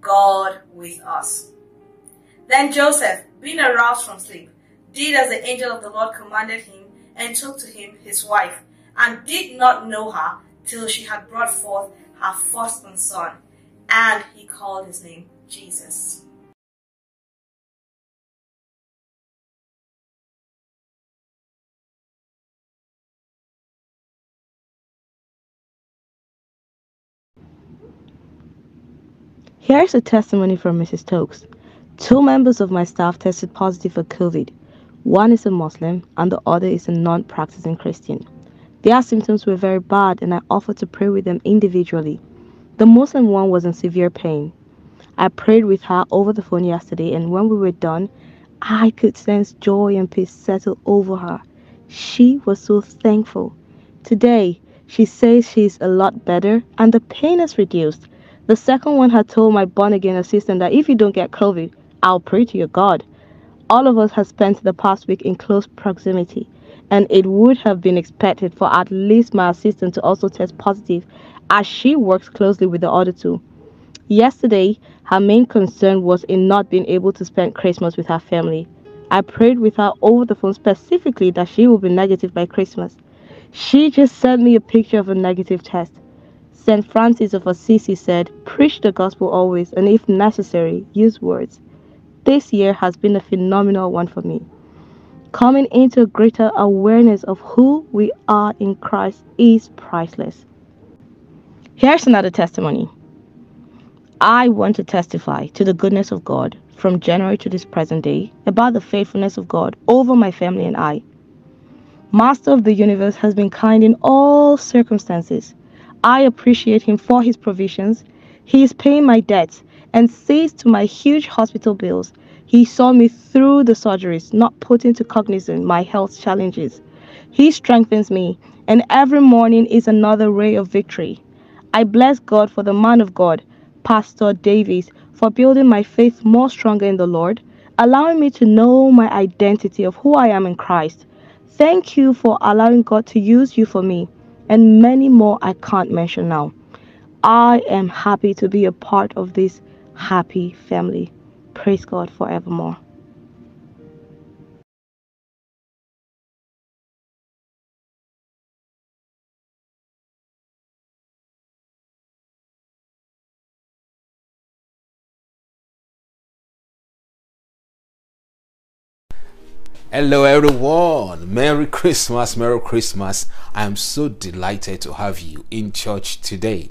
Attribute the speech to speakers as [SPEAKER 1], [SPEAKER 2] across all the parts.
[SPEAKER 1] God with us. Then Joseph, being aroused from sleep, did as the angel of the Lord commanded him, and took to him his wife, and did not know her till she had brought forth her firstborn son, and he called his name Jesus.
[SPEAKER 2] Here's a testimony from Mrs. Stokes. Two members of my staff tested positive for COVID. One is a Muslim and the other is a non practicing Christian. Their symptoms were very bad and I offered to pray with them individually. The Muslim one was in severe pain. I prayed with her over the phone yesterday and when we were done, I could sense joy and peace settle over her. She was so thankful. Today, she says she's a lot better and the pain is reduced. The second one had told my born again assistant that if you don't get COVID, I'll pray to your God. All of us have spent the past week in close proximity, and it would have been expected for at least my assistant to also test positive as she works closely with the other two. Yesterday, her main concern was in not being able to spend Christmas with her family. I prayed with her over the phone specifically that she will be negative by Christmas. She just sent me a picture of a negative test. St. Francis of Assisi said, Preach the gospel always, and if necessary, use words. This year has been a phenomenal one for me. Coming into a greater awareness of who we are in Christ is priceless. Here's another testimony. I want to testify to the goodness of God from January to this present day about the faithfulness of God over my family and I. Master of the universe has been kind in all circumstances. I appreciate him for his provisions. He is paying my debts and sees to my huge hospital bills. He saw me through the surgeries, not putting to cognizance my health challenges. He strengthens me, and every morning is another ray of victory. I bless God for the man of God, Pastor Davis, for building my faith more stronger in the Lord, allowing me to know my identity of who I am in Christ. Thank you for allowing God to use you for me, and many more I can't mention now. I am happy to be a part of this happy family. Praise God forevermore.
[SPEAKER 3] Hello, everyone. Merry Christmas, Merry Christmas. I am so delighted to have you in church today.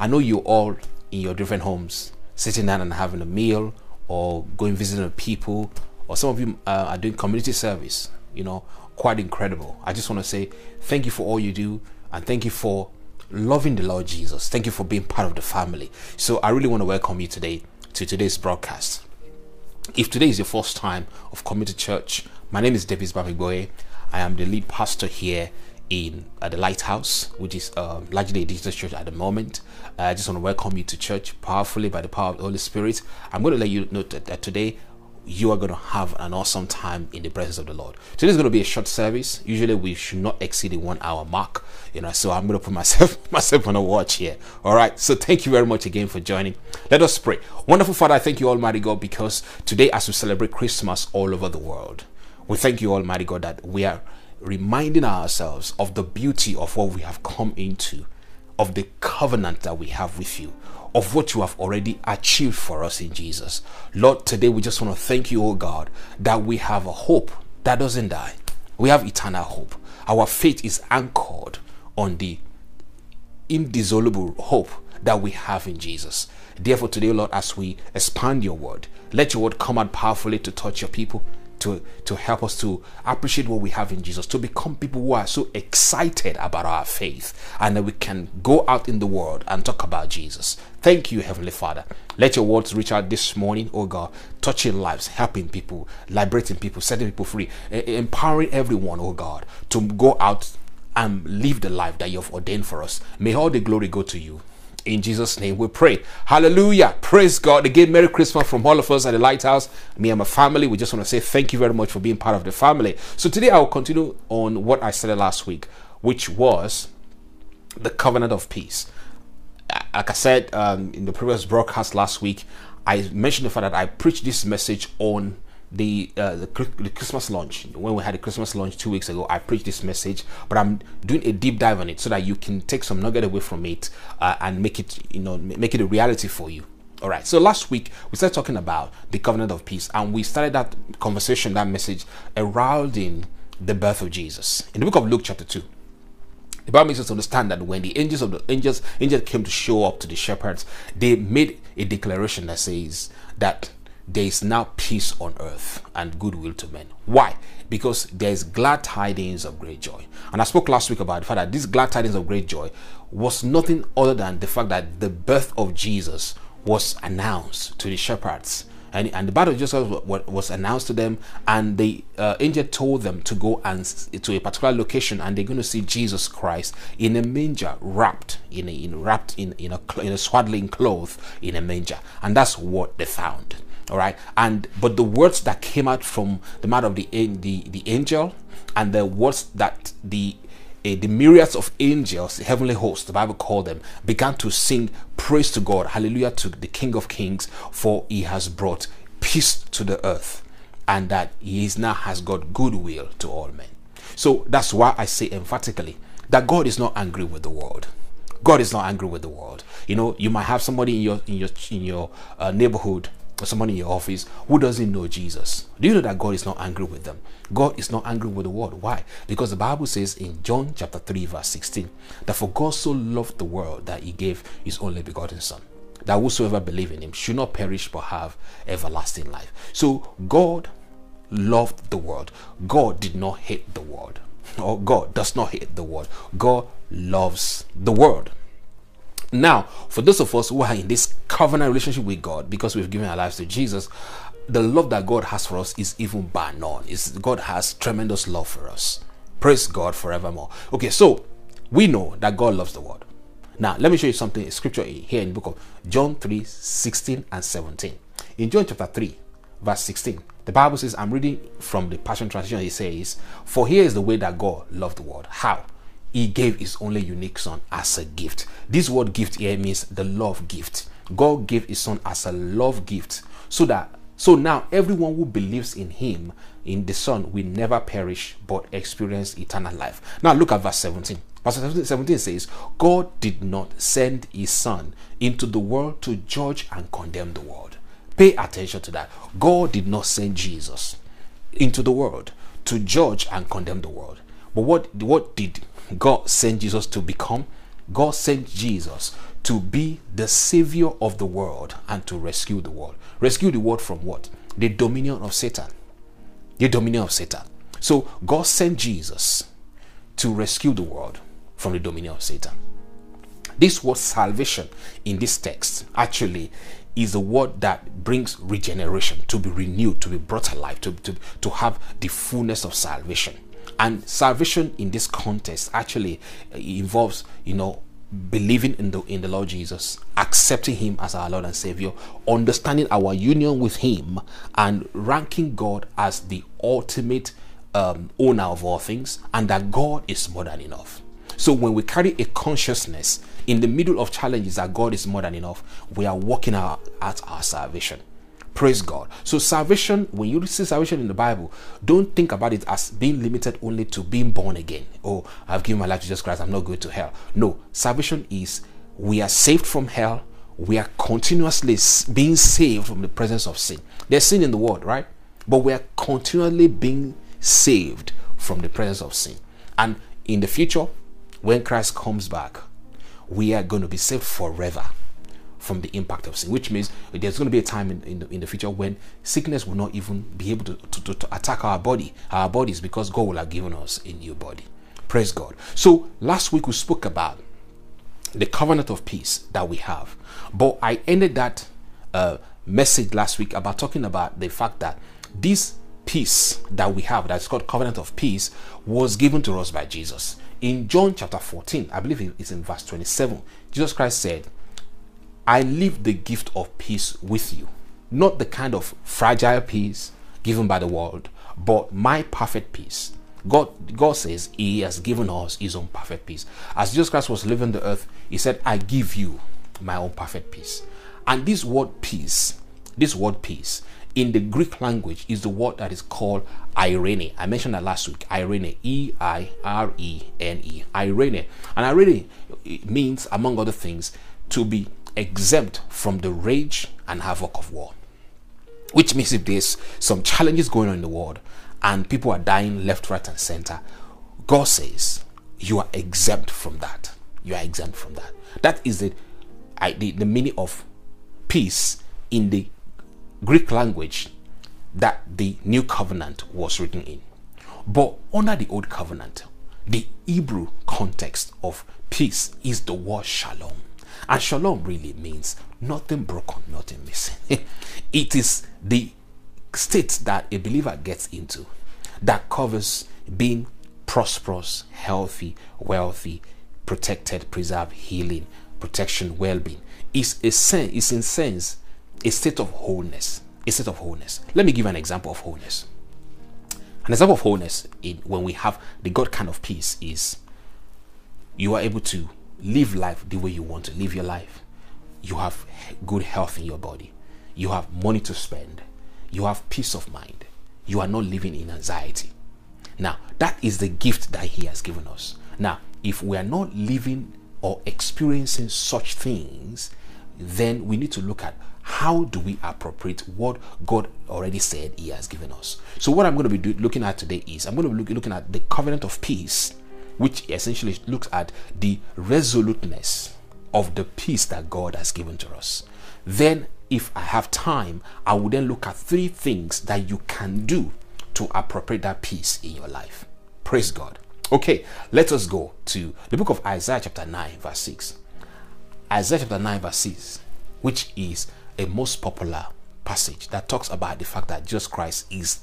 [SPEAKER 3] I know you all in your different homes, sitting down and having a meal, or going visiting people, or some of you uh, are doing community service. You know, quite incredible. I just want to say thank you for all you do, and thank you for loving the Lord Jesus. Thank you for being part of the family. So, I really want to welcome you today to today's broadcast. If today is your first time of coming to church, my name is Davis Bamiboye. I am the lead pastor here in uh, the Lighthouse, which is uh, largely a digital church at the moment. Uh, I just want to welcome you to church powerfully by the power of the Holy Spirit. I'm going to let you know that, that today you are going to have an awesome time in the presence of the Lord. Today is going to be a short service. Usually we should not exceed the one hour mark, you know. So I'm going to put myself myself on a watch here. All right. So thank you very much again for joining. Let us pray. Wonderful Father, I thank you, Almighty God, because today as we celebrate Christmas all over the world, we thank you, Almighty God, that we are reminding ourselves of the beauty of what we have come into, of the covenant that we have with you. Of what you have already achieved for us in Jesus. Lord, today we just want to thank you, oh God, that we have a hope that doesn't die. We have eternal hope. Our faith is anchored on the indissoluble hope that we have in Jesus. Therefore, today, Lord, as we expand your word, let your word come out powerfully to touch your people, to, to help us to appreciate what we have in Jesus, to become people who are so excited about our faith, and that we can go out in the world and talk about Jesus. Thank you, Heavenly Father. Let your words reach out this morning, oh God, touching lives, helping people, liberating people, setting people free, empowering everyone, oh God, to go out and live the life that you have ordained for us. May all the glory go to you. In Jesus' name we pray. Hallelujah. Praise God. Again, Merry Christmas from all of us at the Lighthouse. Me and my family, we just want to say thank you very much for being part of the family. So today I will continue on what I started last week, which was the covenant of peace. Like I said um, in the previous broadcast last week, I mentioned the fact that I preached this message on the, uh, the, the Christmas launch when we had the Christmas launch two weeks ago. I preached this message, but I'm doing a deep dive on it so that you can take some nugget away from it uh, and make it you know make it a reality for you. All right. So last week we started talking about the covenant of peace, and we started that conversation, that message, around in the birth of Jesus in the book of Luke, chapter two. The Bible makes us understand that when the angels of the angels angels came to show up to the shepherds, they made a declaration that says that there is now peace on earth and goodwill to men. Why? Because there is glad tidings of great joy. And I spoke last week about the fact that this glad tidings of great joy was nothing other than the fact that the birth of Jesus was announced to the shepherds. And, and the birth of Jesus was announced to them, and the uh, angel told them to go and to a particular location, and they're going to see Jesus Christ in a manger, wrapped in a in, wrapped in in a in a swaddling cloth in a manger, and that's what they found all right and but the words that came out from the mouth of the the, the angel and the words that the uh, the myriads of angels, the heavenly hosts, the Bible called them, began to sing praise to God, hallelujah to the King of Kings, for he has brought peace to the earth, and that he is now has got goodwill to all men. So that's why I say emphatically that God is not angry with the world. God is not angry with the world. You know, you might have somebody in your in your in your uh, neighborhood or someone in your office who doesn't know Jesus, do you know that God is not angry with them? God is not angry with the world. Why? Because the Bible says in John chapter 3, verse 16, that for God so loved the world that he gave his only begotten Son, that whosoever believe in him should not perish but have everlasting life. So God loved the world. God did not hate the world. Or God does not hate the world. God loves the world. Now, for those of us who are in this covenant relationship with God because we've given our lives to Jesus, the love that God has for us is even bar none. Is God has tremendous love for us. Praise God forevermore. Okay, so we know that God loves the world. Now, let me show you something, scripture here in the book of John 3 16 and 17. In John chapter 3, verse 16, the Bible says, I'm reading from the Passion Translation, it says, For here is the way that God loved the world. How? He gave his only unique son as a gift. This word gift here means the love gift. God gave his son as a love gift so that so now everyone who believes in him in the son will never perish but experience eternal life. Now look at verse 17. Verse 17 says, God did not send his son into the world to judge and condemn the world. Pay attention to that. God did not send Jesus into the world to judge and condemn the world. But what, what did God sent Jesus to become? God sent Jesus to be the savior of the world and to rescue the world. Rescue the world from what? The dominion of Satan. The dominion of Satan. So God sent Jesus to rescue the world from the dominion of Satan. This word salvation in this text actually is a word that brings regeneration, to be renewed, to be brought alive, to, to, to have the fullness of salvation. And salvation in this context actually uh, involves, you know, believing in the in the Lord Jesus, accepting him as our Lord and Savior, understanding our union with him and ranking God as the ultimate um, owner of all things and that God is more than enough. So when we carry a consciousness in the middle of challenges that God is more than enough, we are working out, out our salvation. Praise God. So, salvation, when you see salvation in the Bible, don't think about it as being limited only to being born again. Oh, I've given my life to Jesus Christ, I'm not going to hell. No, salvation is we are saved from hell, we are continuously being saved from the presence of sin. There's sin in the world, right? But we are continually being saved from the presence of sin. And in the future, when Christ comes back, we are going to be saved forever from the impact of sin, which means there's going to be a time in, in, the, in the future when sickness will not even be able to, to, to attack our body, our bodies, because God will have given us a new body. Praise God. So last week we spoke about the covenant of peace that we have, but I ended that uh, message last week about talking about the fact that this peace that we have, that's called covenant of peace, was given to us by Jesus. In John chapter 14, I believe it's in verse 27, Jesus Christ said, I leave the gift of peace with you. Not the kind of fragile peace given by the world, but my perfect peace. God, God says He has given us His own perfect peace. As Jesus Christ was living the earth, He said, I give you my own perfect peace. And this word peace, this word peace, in the Greek language is the word that is called irene. I mentioned that last week. Irene, E I R E N E. Irene. And irene means, among other things, to be exempt from the rage and havoc of war. Which means if there's some challenges going on in the world and people are dying left, right, and center, God says you are exempt from that. You are exempt from that. That is the, I, the, the meaning of peace in the Greek language that the new covenant was written in. But under the old covenant, the Hebrew context of peace is the word shalom. And shalom really means nothing broken, nothing missing. it is the state that a believer gets into that covers being prosperous, healthy, wealthy, protected, preserved, healing, protection, well-being. Is a sense, is in sense a state of wholeness. A state of wholeness. Let me give an example of wholeness. An example of wholeness in when we have the God kind of peace is you are able to live life the way you want to live your life. You have good health in your body. You have money to spend. You have peace of mind. You are not living in anxiety. Now, that is the gift that He has given us. Now, if we are not living or experiencing such things, then we need to look at how do we appropriate what God already said He has given us. So, what I'm going to be do, looking at today is I'm going to be look, looking at the covenant of peace which essentially looks at the resoluteness of the peace that God has given to us. Then, if I have time, I will then look at three things that you can do to appropriate that peace in your life. Praise God. Okay, let us go to the book of Isaiah, chapter 9, verse 6. Isaiah chapter 9, verse 6, which is a most popular passage that talks about the fact that Jesus Christ is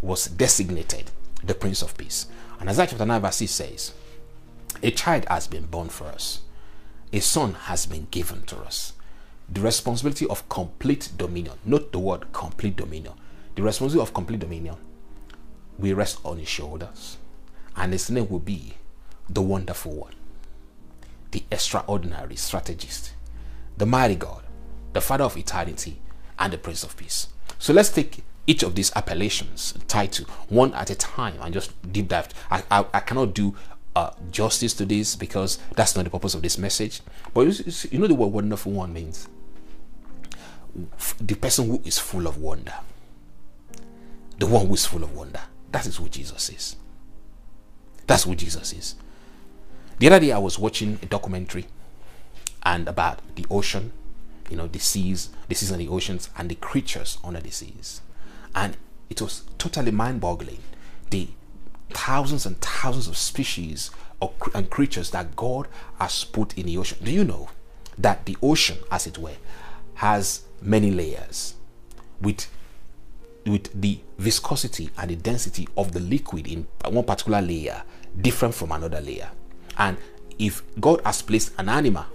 [SPEAKER 3] was designated the Prince of Peace. And Isaiah chapter 9, verse 6 says, A child has been born for us, a son has been given to us. The responsibility of complete dominion, not the word complete dominion, the responsibility of complete dominion we rest on his shoulders, and his name will be the wonderful one, the extraordinary strategist, the mighty God, the Father of eternity, and the Prince of Peace. So let's take each of these appellations title one at a time and just deep dive. I, I, I cannot do uh, justice to this because that's not the purpose of this message. But you know the word wonderful one means? The person who is full of wonder. The one who is full of wonder. That is who Jesus is. That's who Jesus is. The other day I was watching a documentary and about the ocean, you know, the seas, the seas and the oceans, and the creatures under the seas and it was totally mind-boggling the thousands and thousands of species of, and creatures that God has put in the ocean. Do you know that the ocean, as it were, has many layers with with the viscosity and the density of the liquid in one particular layer different from another layer. And if God has placed an animal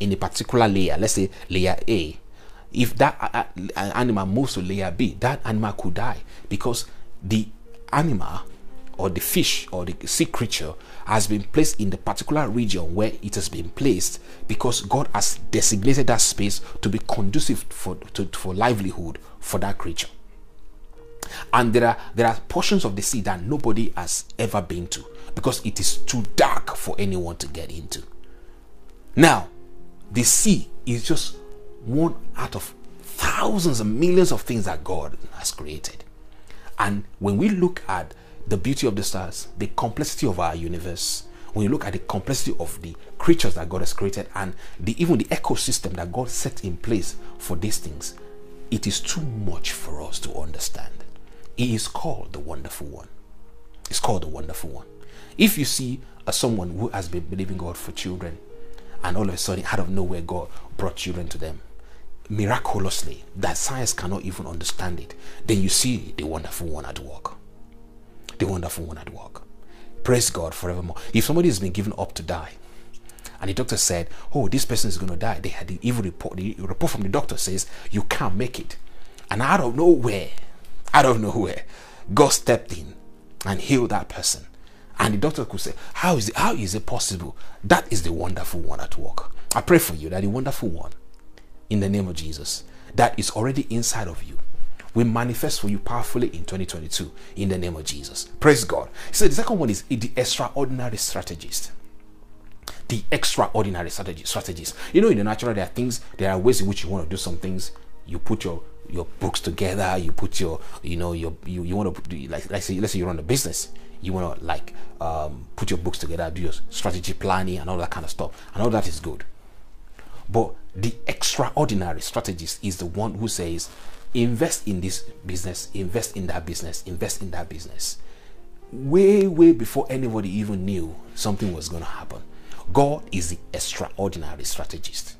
[SPEAKER 3] in a particular layer, let's say layer A, if that uh, uh, animal moves to layer B, that animal could die because the animal or the fish or the sea creature has been placed in the particular region where it has been placed because God has designated that space to be conducive for, to, for livelihood for that creature. And there are there are portions of the sea that nobody has ever been to because it is too dark for anyone to get into. Now, the sea is just one out of thousands and millions of things that God has created. And when we look at the beauty of the stars, the complexity of our universe, when you look at the complexity of the creatures that God has created and the even the ecosystem that God set in place for these things, it is too much for us to understand. He is called the wonderful one. It's called the wonderful one. If you see someone who has been believing God for children, and all of a sudden, out of nowhere, God brought children to them miraculously that science cannot even understand it, then you see the wonderful one at work. The wonderful one at work. Praise God forevermore. If somebody has been given up to die, and the doctor said, "Oh, this person is going to die," they had the evil report. The report from the doctor says you can't make it, and out of nowhere, out of nowhere, God stepped in and healed that person. And the doctor could say, "How is it? How is it possible?" That is the wonderful one at work. I pray for you that the wonderful one, in the name of Jesus, that is already inside of you will manifest for you powerfully in 2022 in the name of Jesus. Praise God. So the second one is the extraordinary strategist. The extraordinary strategy, strategies. You know, in the natural, there are things, there are ways in which you want to do some things. You put your your books together. You put your, you know, your you, you want to put, like let's say let's say you run a business. You want to like um, put your books together, do your strategy planning and all that kind of stuff, and all that is good. But the extraordinary strategist is the one who says, invest in this business, invest in that business, invest in that business. Way, way before anybody even knew something was going to happen. God is the extraordinary strategist.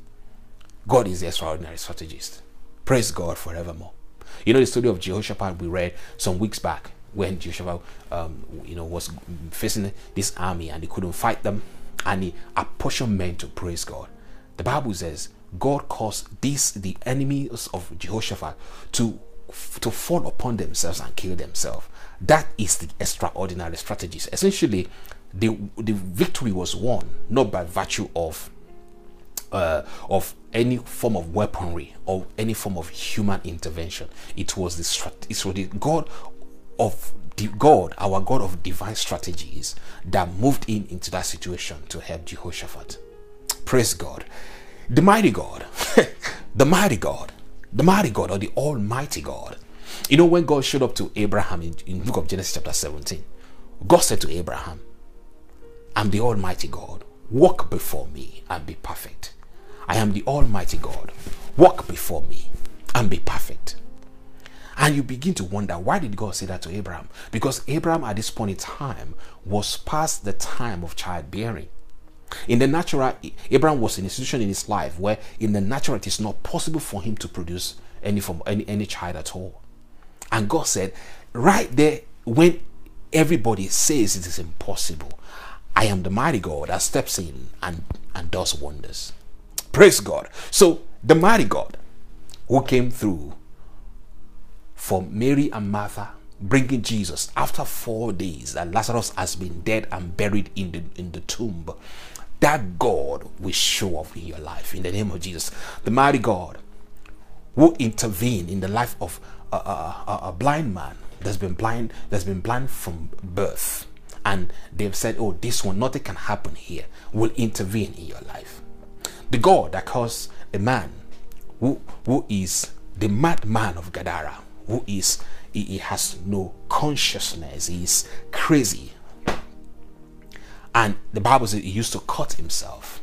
[SPEAKER 3] God is the extraordinary strategist. Praise God forevermore. You know the story of Jehoshaphat we read some weeks back when Jehoshaphat, um, you know, was facing this army and he couldn't fight them, and he apportioned men to praise God. The Bible says God caused these the enemies of Jehoshaphat to to fall upon themselves and kill themselves. That is the extraordinary strategies. Essentially, the the victory was won not by virtue of uh, of any form of weaponry or any form of human intervention. It was the it was the God of the God, our God of divine strategies, that moved in into that situation to help Jehoshaphat. Praise God. The mighty God, the mighty God, the mighty God, or the Almighty God. You know, when God showed up to Abraham in, in book of Genesis chapter 17, God said to Abraham, I'm the Almighty God. Walk before me and be perfect. I am the Almighty God. Walk before me and be perfect. And you begin to wonder why did God say that to Abraham? Because Abraham at this point in time was past the time of childbearing. In the natural, Abraham was in a situation in his life where, in the natural, it is not possible for him to produce any from any, any child at all. And God said, right there, when everybody says it is impossible, I am the mighty God that steps in and, and does wonders. Praise God. So, the mighty God who came through for Mary and Martha bringing Jesus after four days that Lazarus has been dead and buried in the in the tomb that God will show up in your life in the name of Jesus. The mighty God will intervene in the life of a, a, a, blind man that's been blind, that's been blind from birth. And they've said, Oh, this one, nothing can happen here, will intervene in your life. The God that caused a man who, who is the madman of Gadara, who is he, he has no consciousness, he is crazy, and the Bible says he used to cut himself.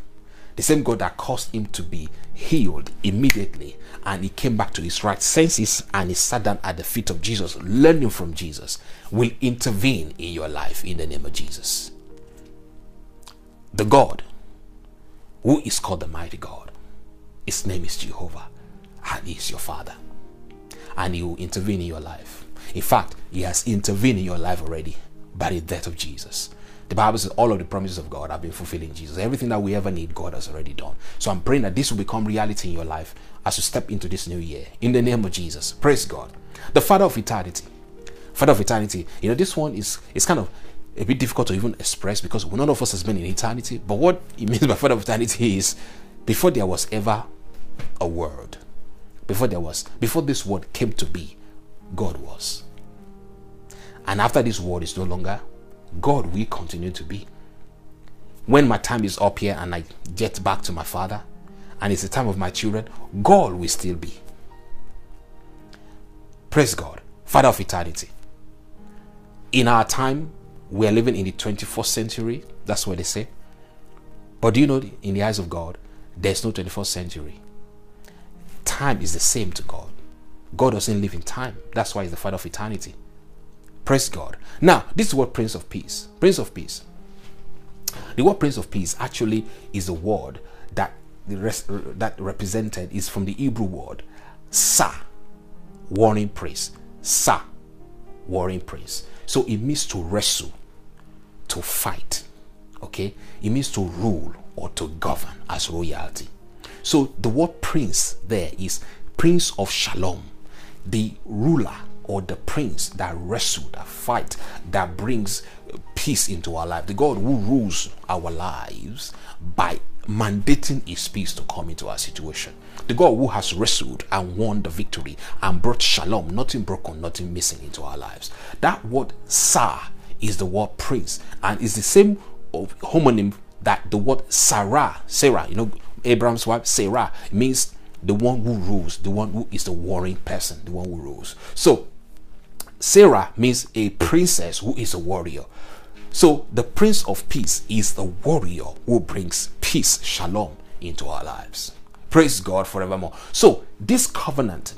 [SPEAKER 3] The same God that caused him to be healed immediately and he came back to his right senses and he sat down at the feet of Jesus, learning from Jesus, will intervene in your life in the name of Jesus. The God who is called the mighty God, his name is Jehovah, and he is your Father. And he will intervene in your life. In fact, he has intervened in your life already by the death of Jesus. The Bible says all of the promises of God have been fulfilled in Jesus. Everything that we ever need, God has already done. So I'm praying that this will become reality in your life as you step into this new year. In the name of Jesus. Praise God. The Father of eternity. Father of eternity. You know, this one is it's kind of a bit difficult to even express because none of us has been in eternity. But what it means by Father of eternity is before there was ever a word, before there was, before this word came to be, God was. And after this word is no longer, God will continue to be. When my time is up here and I get back to my Father, and it's the time of my children, God will still be. Praise God, Father of eternity. In our time, we are living in the 21st century. That's what they say. But do you know, in the eyes of God, there's no 21st century. Time is the same to God. God doesn't live in time. That's why He's the Father of eternity. Praise God. Now, this is what Prince of Peace. Prince of Peace. The word Prince of Peace actually is a word that the rest, that represented is from the Hebrew word Sa, warring prince. Sa, warring prince. So it means to wrestle, to fight. Okay? It means to rule or to govern as royalty. So the word prince there is prince of shalom, the ruler or the prince that wrestle, that fight, that brings peace into our life. The God who rules our lives by mandating his peace to come into our situation. The God who has wrestled and won the victory and brought shalom, nothing broken, nothing missing into our lives. That word Sar is the word prince and is the same homonym that the word Sarah, Sarah, you know, Abraham's wife, Sarah, means the one who rules, the one who is the warring person, the one who rules. So, Sarah means a princess who is a warrior. So, the Prince of Peace is the warrior who brings peace, shalom, into our lives. Praise God forevermore. So, this covenant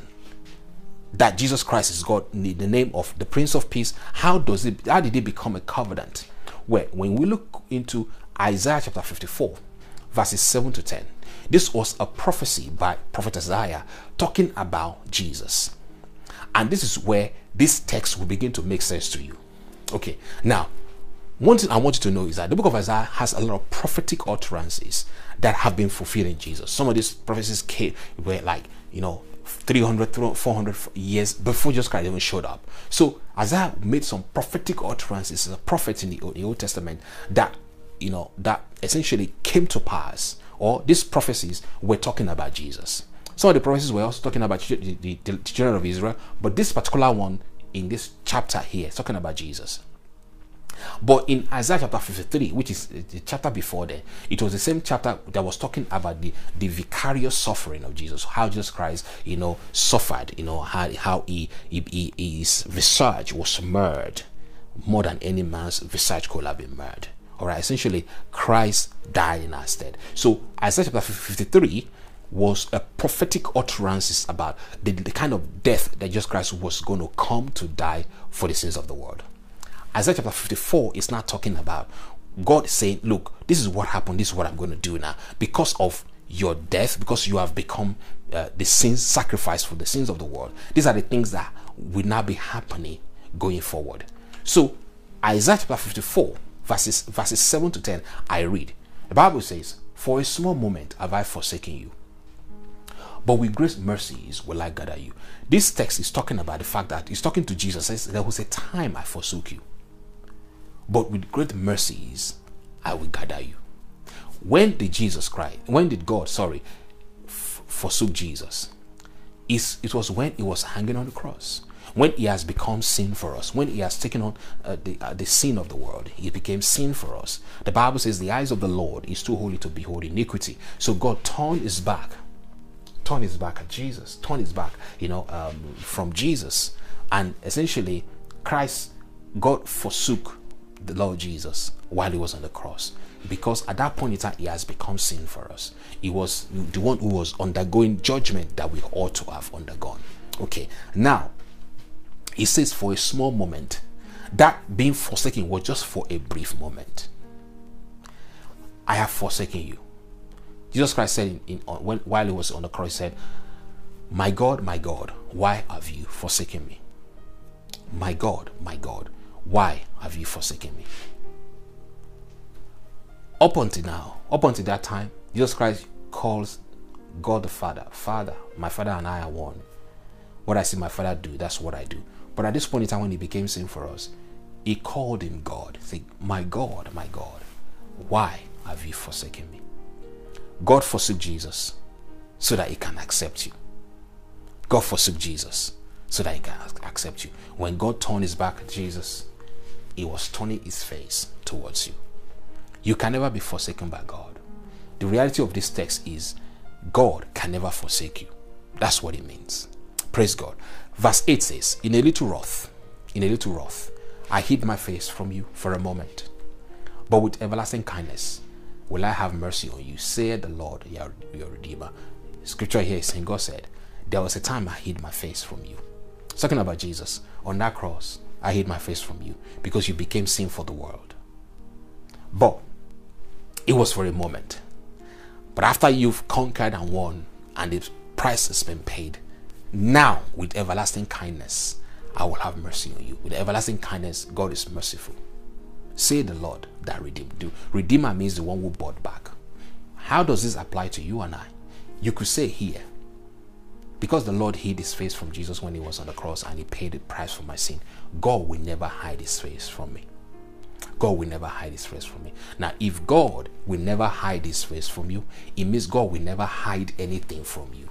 [SPEAKER 3] that Jesus Christ is God in the name of the Prince of Peace, how does it how did it become a covenant? Where when we look into Isaiah chapter 54, verses 7 to 10, this was a prophecy by Prophet Isaiah talking about Jesus. And this is where this text will begin to make sense to you. Okay, now one thing I want you to know is that the book of Isaiah has a lot of prophetic utterances that have been fulfilled in Jesus. Some of these prophecies came were like, you know, 300, 400 years before Jesus Christ even showed up. So Isaiah made some prophetic utterances as a prophet in the Old, the Old Testament that, you know, that essentially came to pass, or these prophecies were talking about Jesus. Some of the prophecies were also talking about the, the, the children of Israel, but this particular one in this chapter here is talking about Jesus. But in Isaiah chapter 53, which is the chapter before there, it was the same chapter that was talking about the, the vicarious suffering of Jesus, how Jesus Christ, you know, suffered, you know, how, how he, he, he, his visage was marred more than any man's visage could have been marred. All right, essentially, Christ died in our stead. So Isaiah chapter 53 was a prophetic utterances about the, the kind of death that Jesus Christ was going to come to die for the sins of the world. Isaiah chapter 54 is not talking about God saying, Look, this is what happened, this is what I'm going to do now. Because of your death, because you have become uh, the sins sacrifice for the sins of the world, these are the things that will now be happening going forward. So, Isaiah chapter 54, verses, verses 7 to 10, I read. The Bible says, For a small moment have I forsaken you, but with great mercies will I gather you. This text is talking about the fact that he's talking to Jesus. Says, there was a time I forsook you but with great mercies I will gather you. When did Jesus cry? When did God, sorry, forsook Jesus? It's, it was when he was hanging on the cross. When he has become sin for us, when he has taken on uh, the, uh, the sin of the world, he became sin for us. The Bible says the eyes of the Lord is too holy to behold iniquity. So God turned his back, turned his back at Jesus, turned his back, you know, um, from Jesus. And essentially, Christ, God forsook the Lord Jesus while he was on the cross. Because at that point in time, he has become sin for us. He was the one who was undergoing judgment that we ought to have undergone. Okay, now he says, for a small moment, that being forsaken was just for a brief moment. I have forsaken you. Jesus Christ said in, in when, while he was on the cross, he said, My God, my God, why have you forsaken me? My God, my God, why have you forsaken me? Up until now, up until that time, Jesus Christ calls God the Father, Father, my Father and I are one. What I see my Father do, that's what I do. But at this point in time, when he became sin for us, he called him God. Say, My God, my God, why have you forsaken me? God forsook Jesus so that he can accept you. God forsook Jesus so that he can accept you. When God turned his back Jesus, he was turning his face towards you. You can never be forsaken by God. The reality of this text is God can never forsake you. That's what it means. Praise God. Verse 8 says, In a little wrath, in a little wrath, I hid my face from you for a moment. But with everlasting kindness will I have mercy on you, said the Lord, your, your Redeemer. Scripture here is saying, God said, There was a time I hid my face from you. Talking about Jesus, on that cross, I hid my face from you because you became sin for the world. But it was for a moment. But after you've conquered and won, and the price has been paid, now with everlasting kindness, I will have mercy on you. With everlasting kindness, God is merciful. Say the Lord that redeemed you. Redeemer means the one who bought back. How does this apply to you and I? You could say here, because the Lord hid his face from Jesus when he was on the cross and he paid the price for my sin, God will never hide his face from me. God will never hide his face from me. Now, if God will never hide his face from you, it means God will never hide anything from you.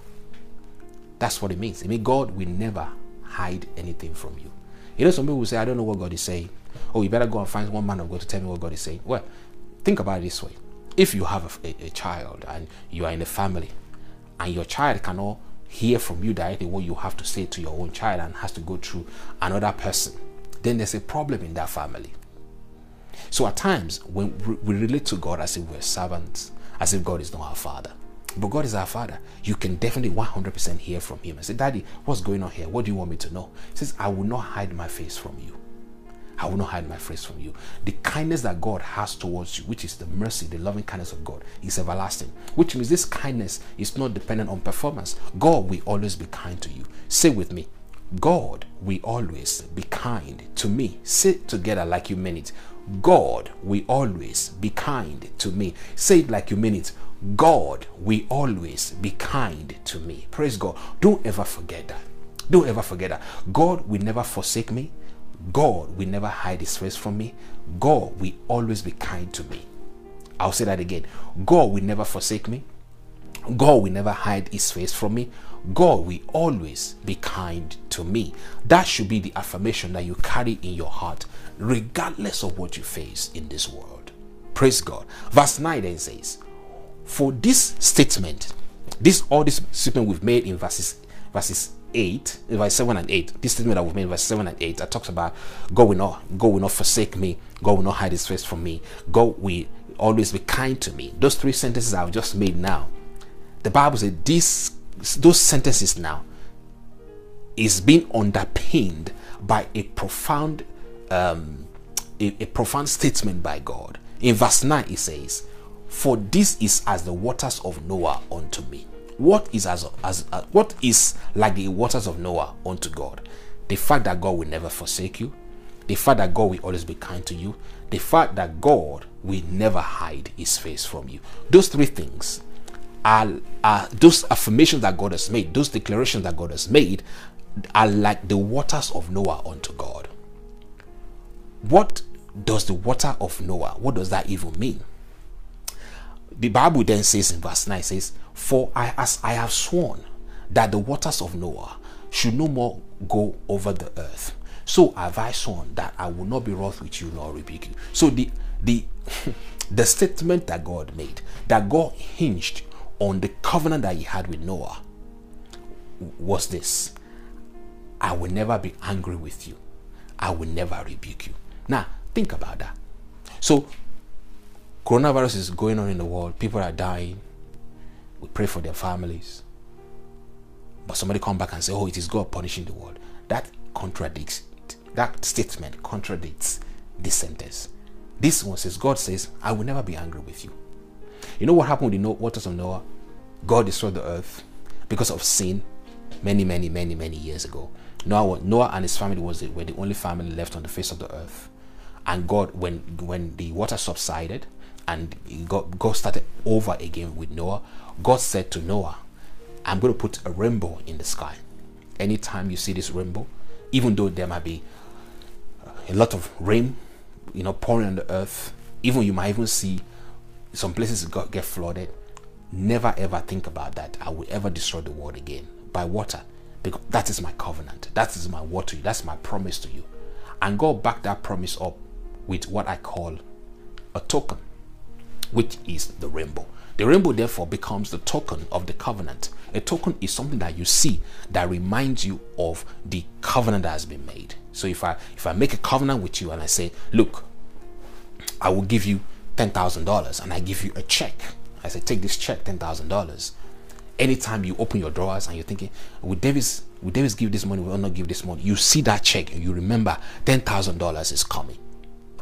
[SPEAKER 3] That's what it means. It means God will never hide anything from you. You know, some people will say, I don't know what God is saying. Oh, you better go and find one man of God to tell me what God is saying. Well, think about it this way. If you have a, a, a child and you are in a family and your child cannot hear from you directly what you have to say to your own child and has to go through another person, then there's a problem in that family. So at times, when we relate to God as if we're servants, as if God is not our father, but God is our father, you can definitely 100% hear from Him and say, Daddy, what's going on here? What do you want me to know? He says, I will not hide my face from you. I will not hide my face from you. The kindness that God has towards you, which is the mercy, the loving kindness of God, is everlasting. Which means this kindness is not dependent on performance. God will always be kind to you. Say with me, God will always be kind to me. Say together like you mean it. God will always be kind to me. Say it like you mean it. God will always be kind to me. Praise God. Don't ever forget that. Don't ever forget that. God will never forsake me. God will never hide his face from me. God will always be kind to me. I'll say that again. God will never forsake me. God will never hide his face from me. God will always be kind to me. That should be the affirmation that you carry in your heart, regardless of what you face in this world. Praise God. Verse 9 then says, For this statement, this all this statement we've made in verses verses 8, verse 7 and 8, this statement that we've made verse 7 and 8, that talks about God will not, God will not forsake me, God will not hide his face from me, God will always be kind to me. Those three sentences I've just made now, the Bible says these those sentences now is being underpinned by a profound um, a, a profound statement by God. In verse 9 it says, For this is as the waters of Noah unto me what is as, as uh, what is like the waters of Noah unto God? The fact that God will never forsake you, the fact that God will always be kind to you, the fact that God will never hide his face from you. Those three things are, are those affirmations that God has made, those declarations that God has made are like the waters of Noah unto God. What does the water of Noah, what does that even mean? The Bible then says in verse 9 says, For I as I have sworn that the waters of Noah should no more go over the earth. So have I sworn that I will not be wroth with you nor rebuke you. So the the the statement that God made, that God hinged on the covenant that he had with Noah was this I will never be angry with you. I will never rebuke you. Now, think about that. So, Coronavirus is going on in the world. People are dying. We pray for their families. But somebody come back and say, oh, it is God punishing the world. That contradicts, that statement contradicts this sentence. This one says, God says, I will never be angry with you. You know what happened with the waters of Noah? God destroyed the earth because of sin many, many, many, many years ago. Noah, Noah and his family was were the only family left on the face of the earth. And God, when when the water subsided, and God, God started over again with Noah. God said to Noah, I'm going to put a rainbow in the sky. Anytime you see this rainbow, even though there might be a lot of rain, you know, pouring on the earth, even you might even see some places get flooded. Never ever think about that. I will ever destroy the world again by water because that is my covenant. That is my word to you. That's my promise to you. And God back that promise up with what I call a token which is the rainbow. The rainbow, therefore, becomes the token of the covenant. A token is something that you see that reminds you of the covenant that has been made. So if I if I make a covenant with you and I say, look, I will give you ten thousand dollars, and I give you a check. I say, take this check, ten thousand dollars. Anytime you open your drawers and you're thinking, would Davis would Davis give this money? Will not give this money? You see that check and you remember ten thousand dollars is coming.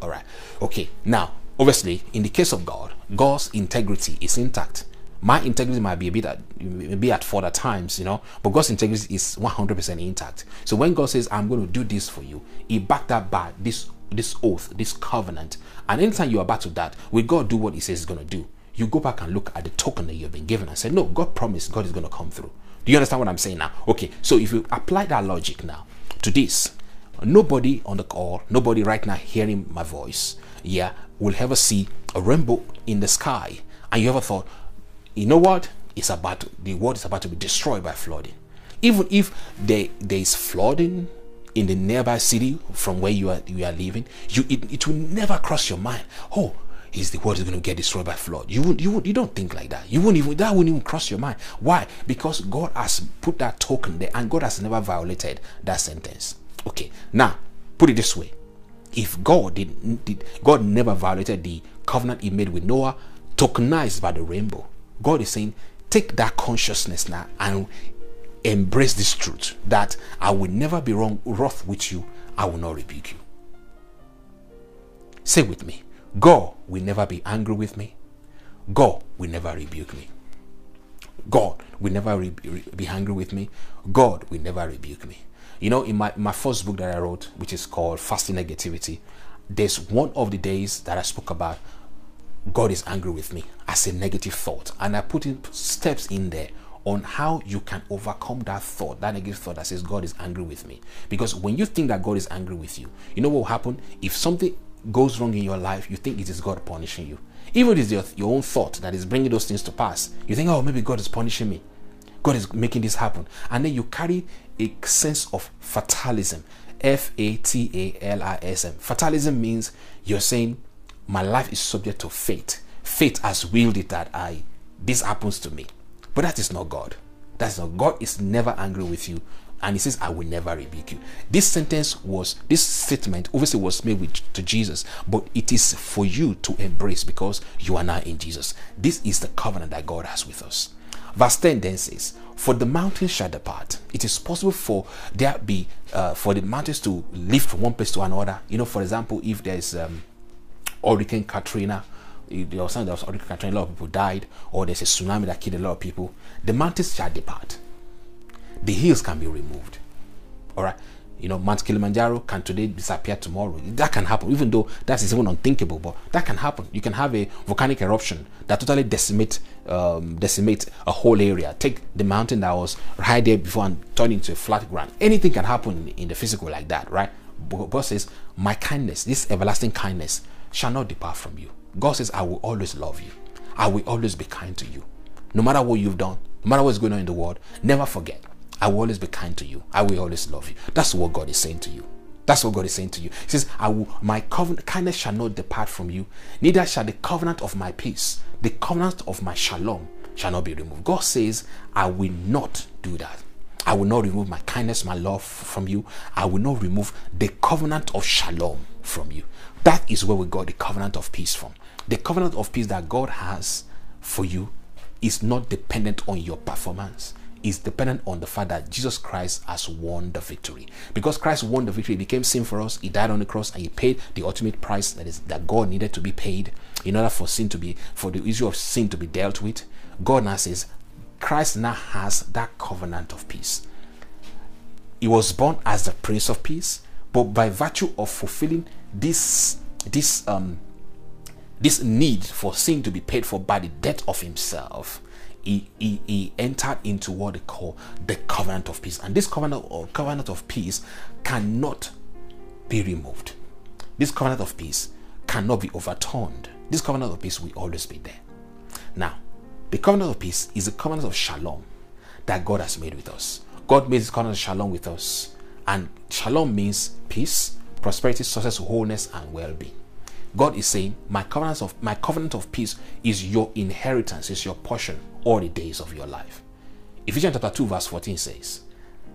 [SPEAKER 3] All right. Okay. Now, obviously, in the case of God, God's integrity is intact. My integrity might be a bit at, be at fault at times, you know, but God's integrity is 100% intact. So when God says, "I'm going to do this for you," He backed that by this this oath, this covenant. And anytime you are about to that, will God do what He says He's going to do? You go back and look at the token that you've been given and say, "No, God promised. God is going to come through." Do you understand what I'm saying now? Okay, so if you apply that logic now to this, nobody on the call, nobody right now hearing my voice, yeah, will ever see a rainbow in the sky. And you ever thought, you know what? It's about the world is about to be destroyed by flooding. Even if there, there is flooding in the nearby city from where you are you are living, you it, it will never cross your mind. Oh, is the world is going to get destroyed by flood. You would, you would, you don't think like that. You wouldn't even that wouldn't even cross your mind. Why? Because God has put that token there, and God has never violated that sentence. Okay, now put it this way: if God did, did God never violated the covenant He made with Noah, tokenized by the rainbow, God is saying, take that consciousness now and embrace this truth that I will never be wrong wrath with you. I will not rebuke you. Say with me. God will never be angry with me. God will never rebuke me. God will never be angry with me. God will never rebuke me. You know, in my, my first book that I wrote, which is called Fasting Negativity, there's one of the days that I spoke about God is angry with me as a negative thought. And I put in steps in there on how you can overcome that thought, that negative thought that says God is angry with me. Because when you think that God is angry with you, you know what will happen? If something goes wrong in your life, you think it is God punishing you. Even if it's your, your own thought that is bringing those things to pass, you think, oh, maybe God is punishing me. God is making this happen. And then you carry a sense of fatalism. F A T A L I S M. Fatalism means you're saying, my life is subject to fate. Fate has willed it that I this happens to me. But that is not God. That's not God is never angry with you and he says, I will never rebuke you. This sentence was, this statement obviously was made with, to Jesus, but it is for you to embrace because you are now in Jesus. This is the covenant that God has with us. Verse 10 then says, For the mountains shall depart. It is possible for there be uh, for the mountains to lift from one place to another. You know, for example, if there's um, Hurricane Katrina, there was something that was Hurricane Katrina, a lot of people died, or there's a tsunami that killed a lot of people, the mountains shall depart the hills can be removed. All right. You know, Mount Kilimanjaro can today disappear tomorrow. That can happen, even though that is even unthinkable. But that can happen. You can have a volcanic eruption that totally decimate um, decimate a whole area. Take the mountain that was right there before and turn into a flat ground. Anything can happen in the physical like that, right? But God says, "My kindness, this everlasting kindness, shall not depart from you." God says, "I will always love you. I will always be kind to you, no matter what you've done, no matter what's going on in the world. Never forget." I will always be kind to you. I will always love you. That's what God is saying to you. That's what God is saying to you. He says, I will my covenant kindness shall not depart from you, neither shall the covenant of my peace, the covenant of my shalom shall not be removed. God says, I will not do that. I will not remove my kindness, my love from you. I will not remove the covenant of shalom from you. That is where we got the covenant of peace from. The covenant of peace that God has for you is not dependent on your performance is dependent on the fact that Jesus Christ has won the victory. Because Christ won the victory, he became sin for us, he died on the cross, and he paid the ultimate price that is that God needed to be paid in order for sin to be for the issue of sin to be dealt with. God now says, Christ now has that covenant of peace. He was born as the Prince of Peace, but by virtue of fulfilling this this um this need for sin to be paid for by the death of himself, he, he, he entered into what they call the covenant of peace. And this covenant or covenant of peace cannot be removed. This covenant of peace cannot be overturned. This covenant of peace will always be there. Now, the covenant of peace is a covenant of shalom that God has made with us. God made this covenant of shalom with us. And shalom means peace, prosperity, success, wholeness, and well being. God is saying, My covenant of my covenant of peace is your inheritance, is your portion all the days of your life. Ephesians chapter 2, verse 14 says,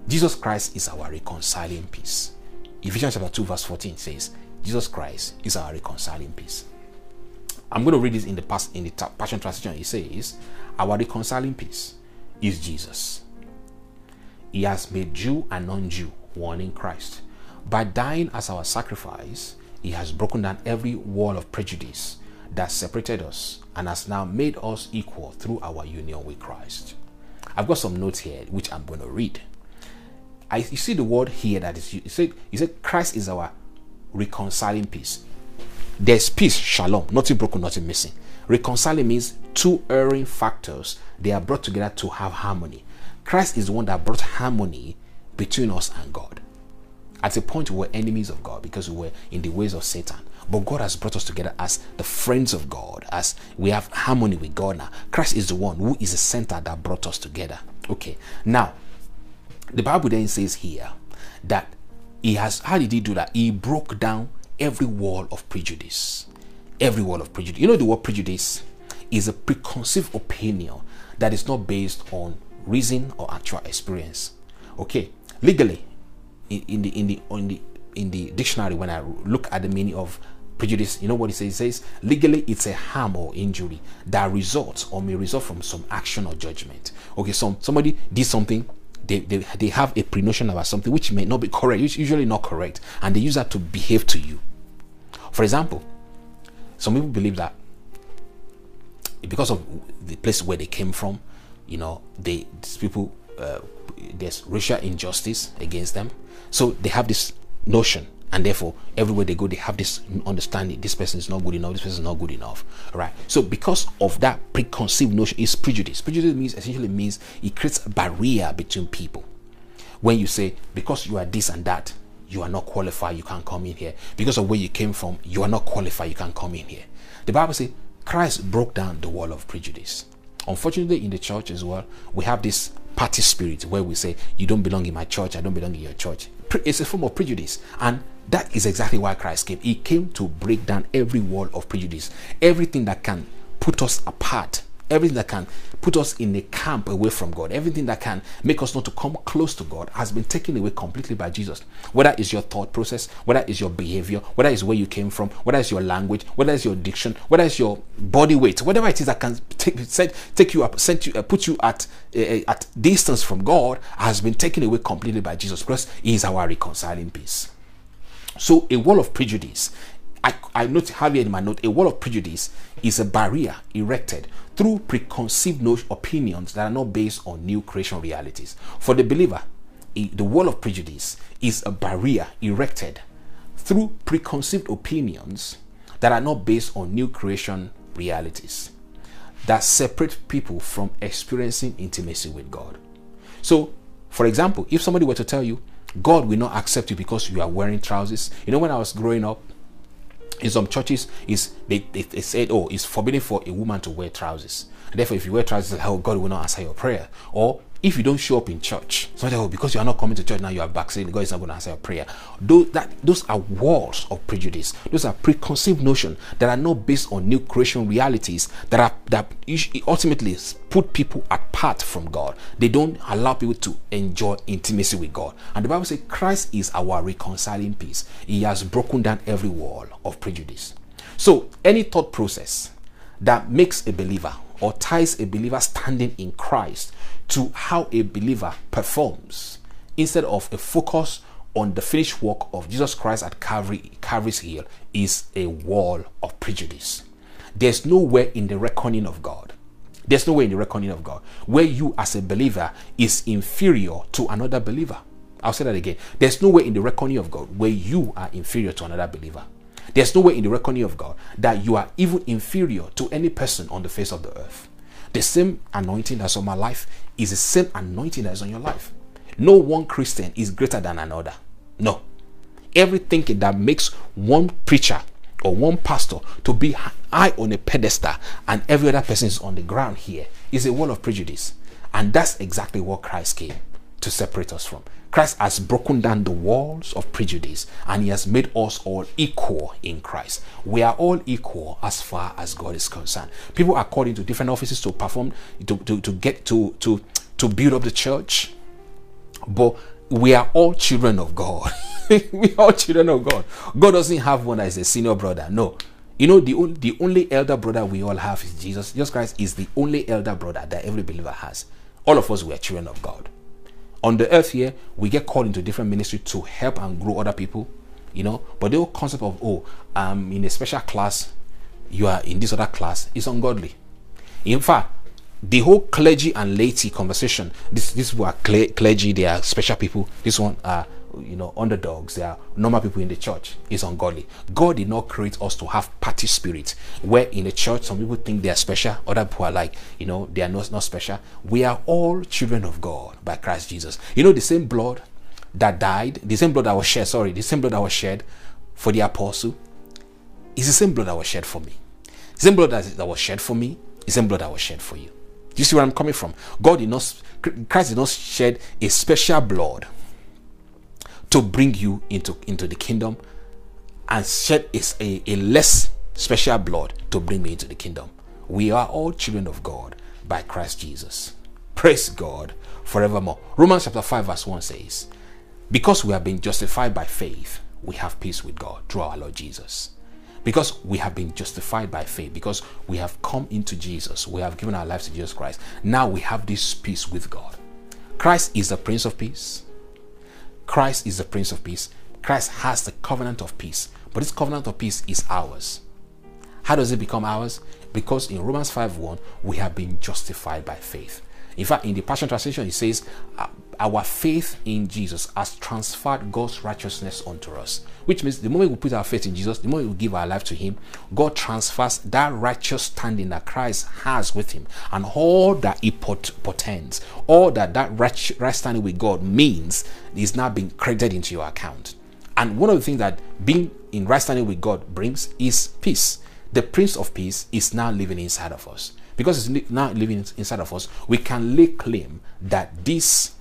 [SPEAKER 3] Jesus Christ is our reconciling peace. Ephesians chapter 2, verse 14 says, Jesus Christ is our reconciling peace. I'm going to read this in the past in the Passion Translation. It says, Our reconciling peace is Jesus. He has made Jew and non-Jew one in Christ. By dying as our sacrifice, he has broken down every wall of prejudice that separated us and has now made us equal through our union with Christ. I've got some notes here which I'm going to read. I, you see the word here that is you said you said Christ is our reconciling peace. There's peace, shalom, nothing broken, nothing missing. Reconciling means two erring factors they are brought together to have harmony. Christ is the one that brought harmony between us and God. At a point, we were enemies of God because we were in the ways of Satan. But God has brought us together as the friends of God, as we have harmony with God now. Christ is the one who is the center that brought us together. Okay, now the Bible then says here that he has, how did he do that? He broke down every wall of prejudice. Every wall of prejudice. You know, the word prejudice is a preconceived opinion that is not based on reason or actual experience. Okay, legally, in the in the in the in the dictionary, when I look at the meaning of prejudice, you know what it says? It says legally it's a harm or injury that results or may result from some action or judgment. Okay, so somebody did something they, they, they have a pre-notion about something which may not be correct, which usually not correct, and they use that to behave to you. For example, some people believe that because of the place where they came from, you know, they these people uh, there's racial injustice against them, so they have this notion, and therefore everywhere they go, they have this understanding: this person is not good enough, this person is not good enough, right? So because of that preconceived notion, is prejudice. Prejudice means essentially means it creates a barrier between people. When you say because you are this and that, you are not qualified, you can't come in here. Because of where you came from, you are not qualified, you can't come in here. The Bible says Christ broke down the wall of prejudice. Unfortunately, in the church as well, we have this party spirit where we say, You don't belong in my church, I don't belong in your church. It's a form of prejudice. And that is exactly why Christ came. He came to break down every wall of prejudice, everything that can put us apart everything that can put us in a camp away from God, everything that can make us not to come close to God has been taken away completely by Jesus. Whether it's your thought process, whether it's your behavior, whether it's where you came from, whether it's your language, whether it's your diction, whether it's your body weight, whatever it is that can take set, take you up, send you, uh, put you at uh, at distance from God has been taken away completely by Jesus because He is our reconciling peace. So a wall of prejudice I, I note have here in my note a wall of prejudice is a barrier erected through preconceived opinions that are not based on new creation realities. For the believer, the wall of prejudice is a barrier erected through preconceived opinions that are not based on new creation realities that separate people from experiencing intimacy with God. So, for example, if somebody were to tell you, God will not accept you because you are wearing trousers. You know, when I was growing up, in some churches is they, they, they, said oh it's forbidden for a woman to wear trousers. Therefore if you wear trousers how god will not answer your prayer. Or if you don't show up in church so oh, because you are not coming to church now you are backsliding god is not going to answer your prayer. Those that those are walls of prejudice. Those are preconceived notions that are not based on new creation realities that are that ultimately put people apart from god. They don't allow people to enjoy intimacy with god. And the bible says christ is our reconciling peace. He has broken down every wall of prejudice. So any thought process that makes a believer or ties a believer standing in Christ to how a believer performs instead of a focus on the finished work of Jesus Christ at Calvary, Calvary's Hill is a wall of prejudice. There's nowhere in the reckoning of God. There's nowhere in the reckoning of God where you as a believer is inferior to another believer. I'll say that again. There's nowhere in the reckoning of God where you are inferior to another believer. There's nowhere in the reckoning of God that you are even inferior to any person on the face of the earth. The same anointing that's on my life is the same anointing that's on your life. No one Christian is greater than another. No. Everything that makes one preacher or one pastor to be high on a pedestal and every other person is on the ground here is a wall of prejudice. And that's exactly what Christ came to separate us from. Christ has broken down the walls of prejudice and he has made us all equal in Christ. We are all equal as far as God is concerned. People are called into different offices to perform, to, to, to get to, to, to build up the church. But we are all children of God. we are all children of God. God doesn't have one as a senior brother. No. You know, the, only, the only elder brother we all have is Jesus. Jesus Christ is the only elder brother that every believer has. All of us, we are children of God on the earth here, we get called into different ministry to help and grow other people, you know. But the whole concept of oh, I'm in a special class, you are in this other class is ungodly. In fact, the whole clergy and laity conversation, this this were clergy, they are special people. This one are you know, underdogs, they are normal people in the church, is ungodly. God did not create us to have party spirit, where in the church some people think they are special, other people are like, you know, they are not, not special. We are all children of God by Christ Jesus. You know, the same blood that died, the same blood that was shed, sorry, the same blood that was shed for the apostle is the same blood that was shed for me. The same blood that, that was shed for me is the same blood that was shed for you. Do you see where I'm coming from? God did not, Christ did not shed a special blood to bring you into, into the kingdom and shed is a, a less special blood to bring me into the kingdom. We are all children of God by Christ Jesus. Praise God forevermore. Romans chapter 5, verse 1 says, Because we have been justified by faith, we have peace with God through our Lord Jesus. Because we have been justified by faith, because we have come into Jesus, we have given our lives to Jesus Christ. Now we have this peace with God. Christ is the Prince of Peace. Christ is the Prince of Peace. Christ has the covenant of peace. But this covenant of peace is ours. How does it become ours? Because in Romans 5:1, we have been justified by faith. In fact, in the Passion Translation, it says, uh, Our faith in Jesus has transferred God's righteousness onto us. Which means the moment we put our faith in Jesus, the moment we give our life to Him, God transfers that righteous standing that Christ has with Him and all that it portends, all that that right, right standing with God means is now being credited into your account. And one of the things that being in right standing with God brings is peace. The Prince of Peace is now living inside of us because it's now living inside of us, we can lay claim that this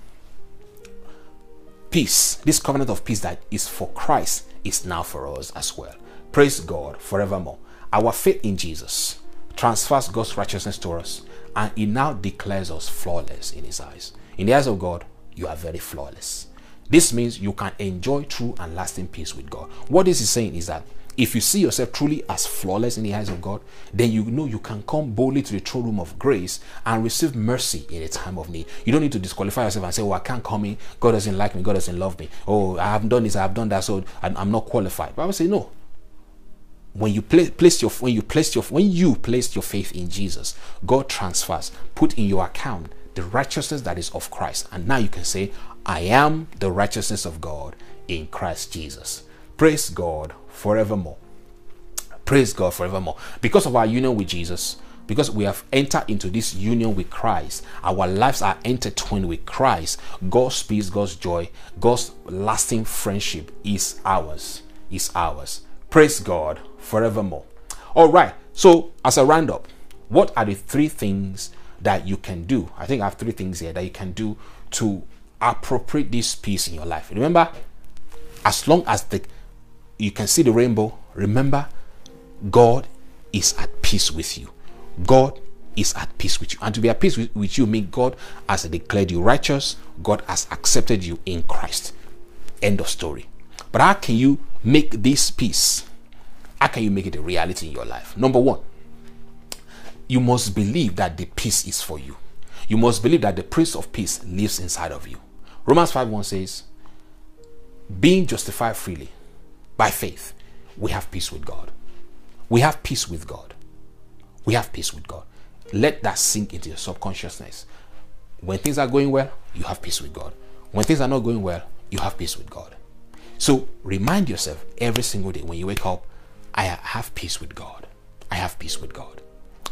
[SPEAKER 3] peace, this covenant of peace that is for Christ, is now for us as well. Praise God forevermore. Our faith in Jesus transfers God's righteousness to us, and He now declares us flawless in His eyes. In the eyes of God, you are very flawless. This means you can enjoy true and lasting peace with God. What this is saying is that if you see yourself truly as flawless in the eyes of God, then you know you can come boldly to the throne room of grace and receive mercy in a time of need. You don't need to disqualify yourself and say, Oh, I can't come in. God doesn't like me. God doesn't love me. Oh, I haven't done this. I have done that. So I'm not qualified. But I would say, No. When you place, place your when you place your when you placed your faith in Jesus, God transfers, put in your account the righteousness that is of Christ. And now you can say, I am the righteousness of God in Christ Jesus. Praise God forevermore. Praise God forevermore. Because of our union with Jesus, because we have entered into this union with Christ, our lives are intertwined with Christ. God's peace, God's joy, God's lasting friendship is ours. Is ours. Praise God forevermore. All right. So, as a roundup, what are the three things that you can do? I think I have three things here that you can do to appropriate this peace in your life. Remember, as long as the you can see the rainbow, remember God is at peace with you. God is at peace with you. And to be at peace with, with you means God has declared you righteous, God has accepted you in Christ. End of story. But how can you make this peace? How can you make it a reality in your life? Number one, you must believe that the peace is for you. You must believe that the Prince of Peace lives inside of you. Romans 5 1 says, Being justified freely by faith, we have peace with God. We have peace with God. We have peace with God. Let that sink into your subconsciousness. When things are going well, you have peace with God. When things are not going well, you have peace with God. So remind yourself every single day when you wake up, I have peace with God. I have peace with God.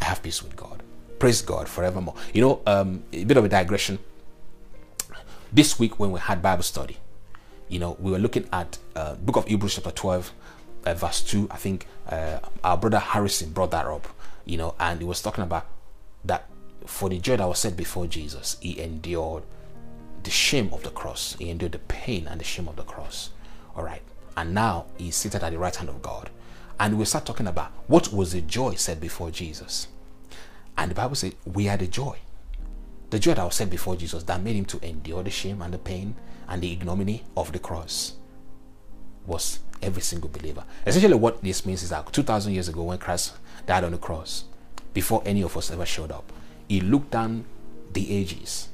[SPEAKER 3] I have peace with God. Praise God forevermore. You know, um, a bit of a digression. This week when we had Bible study, you know, we were looking at uh, Book of Hebrews chapter 12, uh, verse 2. I think uh, our brother Harrison brought that up, you know, and he was talking about that for the joy that was set before Jesus, he endured the shame of the cross. He endured the pain and the shame of the cross. All right. And now he's seated at the right hand of God. And we start talking about what was the joy set before Jesus. And the Bible said, We are the joy. The joy that was set before Jesus that made him to endure the shame and the pain and the ignominy of the cross was every single believer. Essentially, what this means is that 2,000 years ago, when Christ died on the cross, before any of us ever showed up, he looked down the ages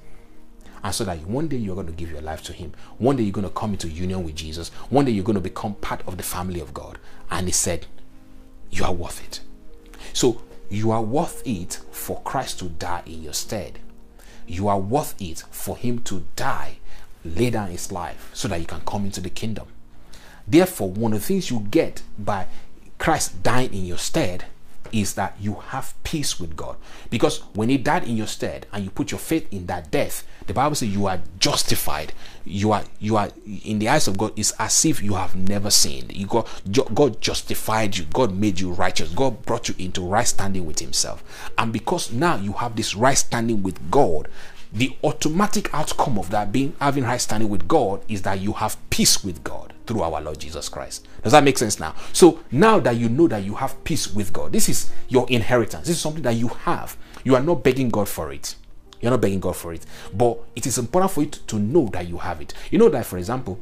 [SPEAKER 3] and so that one day you're going to give your life to him. One day you're going to come into union with jesus. One day you're going to become part of the family of god. And he said you are worth it. So you are worth it for christ to die in your stead. You are worth it for him to die lay down his life so that you can come into the kingdom therefore one of the things you get by christ dying in your stead is that you have peace with God. Because when He died in your stead and you put your faith in that death, the Bible says you are justified. You are you are in the eyes of God. It's as if you have never sinned. You got God justified you. God made you righteous. God brought you into right standing with Himself. And because now you have this right standing with God, the automatic outcome of that being having right standing with God is that you have peace with God through our Lord Jesus Christ. Does that make sense now? So now that you know that you have peace with God, this is your inheritance. This is something that you have. You are not begging God for it. You're not begging God for it. But it is important for you to, to know that you have it. You know that, for example,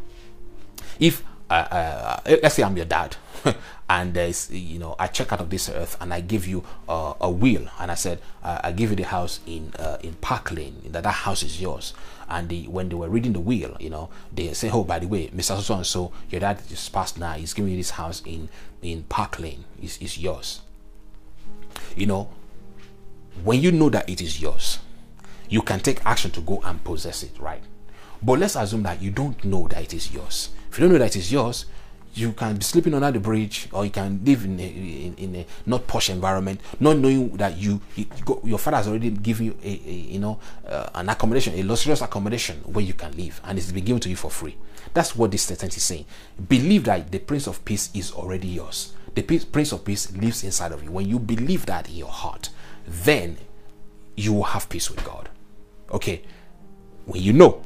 [SPEAKER 3] if uh, let's say I'm your dad, and there's you know I check out of this earth and I give you uh, a will, and I said uh, I give you the house in uh, in Park Lane, that that house is yours. And the, when they were reading the will, you know, they say, oh, by the way, Mr. So and so, your dad just passed now. He's giving you this house in in Park Lane. It's, it's yours. You know, when you know that it is yours, you can take action to go and possess it, right? But let's assume that you don't know that it is yours. If you don't know that it is yours, you can be sleeping under the bridge or you can live in a, in, in a not posh environment not knowing that you, you go, your father has already given you a, a you know uh, an accommodation a luxurious accommodation where you can live and it's been given to you for free. That's what this statement is saying. Believe that the prince of peace is already yours. The peace, prince of peace lives inside of you. When you believe that in your heart then you will have peace with god. Okay? When you know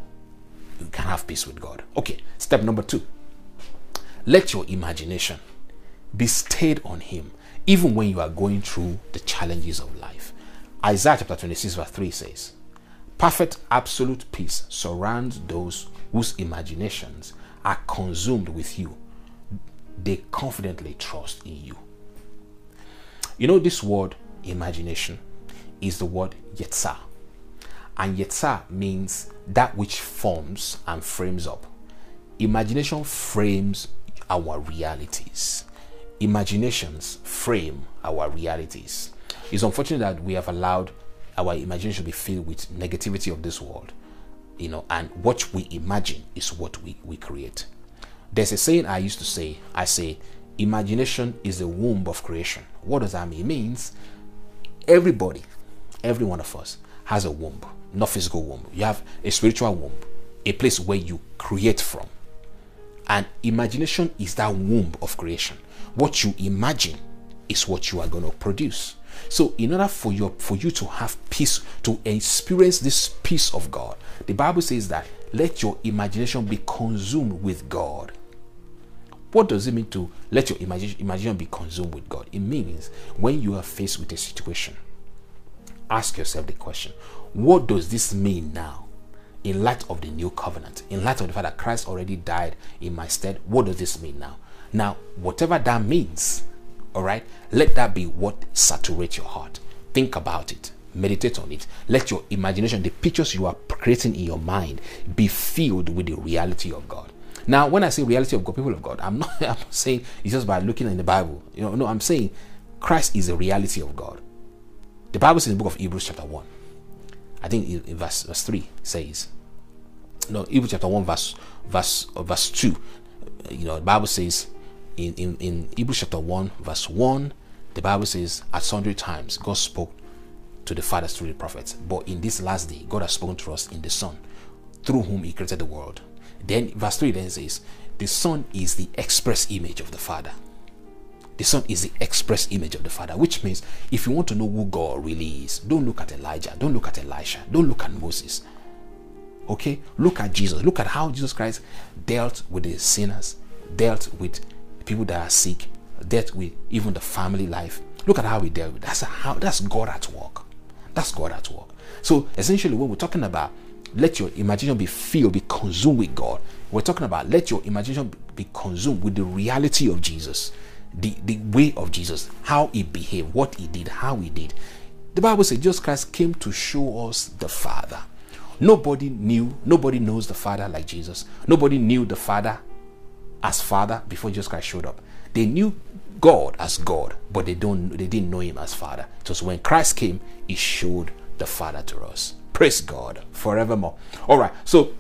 [SPEAKER 3] you can have peace with God. Okay, step number two. Let your imagination be stayed on Him, even when you are going through the challenges of life. Isaiah chapter 26, verse 3 says, Perfect absolute peace surrounds those whose imaginations are consumed with you. They confidently trust in you. You know, this word imagination is the word yetzah. And yetzah means that which forms and frames up. Imagination frames our realities. Imaginations frame our realities. It's unfortunate that we have allowed our imagination to be filled with negativity of this world. You know, and what we imagine is what we, we create. There's a saying I used to say, I say, imagination is the womb of creation. What does that mean? It means everybody, every one of us has a womb not physical womb. You have a spiritual womb, a place where you create from. And imagination is that womb of creation. What you imagine is what you are going to produce. So, in order for you for you to have peace, to experience this peace of God, the Bible says that let your imagination be consumed with God. What does it mean to let your imagination be consumed with God? It means when you are faced with a situation, ask yourself the question what does this mean now? In light of the new covenant in light of the fact that christ already died in my stead what does this mean now? Now whatever that means all right let that be what saturates your heart. Think about it. Meditate on it. Let your imagination the pictures you are creating in your mind be filled with the reality of god. Now when i say reality of god people of god i'm not i'm not saying it's just by looking in the bible. You know no i'm saying christ is the reality of god. The Bible says in the book of Hebrews, chapter 1, I think in verse, verse 3 says, no, Hebrews chapter 1, verse verse uh, verse 2. Uh, you know, the Bible says in, in, in Hebrews chapter 1, verse 1, the Bible says at sundry times God spoke to the fathers through the prophets. But in this last day, God has spoken to us in the Son, through whom He created the world. Then verse 3 then says, The Son is the express image of the Father. The Son is the express image of the Father, which means if you want to know who God really is, don't look at Elijah, don't look at Elisha, don't look at Moses. Okay? Look at Jesus. Look at how Jesus Christ dealt with the sinners, dealt with people that are sick, dealt with even the family life. Look at how he dealt with. That's how that's God at work. That's God at work. So essentially, when we're talking about let your imagination be filled, be consumed with God, we're talking about let your imagination be consumed with the reality of Jesus, the, the way of Jesus, how he behaved, what he did, how he did. The Bible says Jesus Christ came to show us the Father. Nobody knew, nobody knows the Father like Jesus. Nobody knew the Father as Father before Jesus Christ showed up. They knew God as God, but they don't they didn't know him as Father. Was when Christ came, he showed the Father to us. Praise God forevermore. All right, so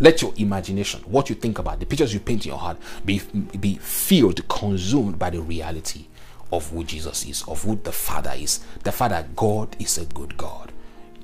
[SPEAKER 3] let your imagination, what you think about, the pictures you paint in your heart, be be filled, consumed by the reality of who Jesus is, of who the Father is. The Father, God, is a good God.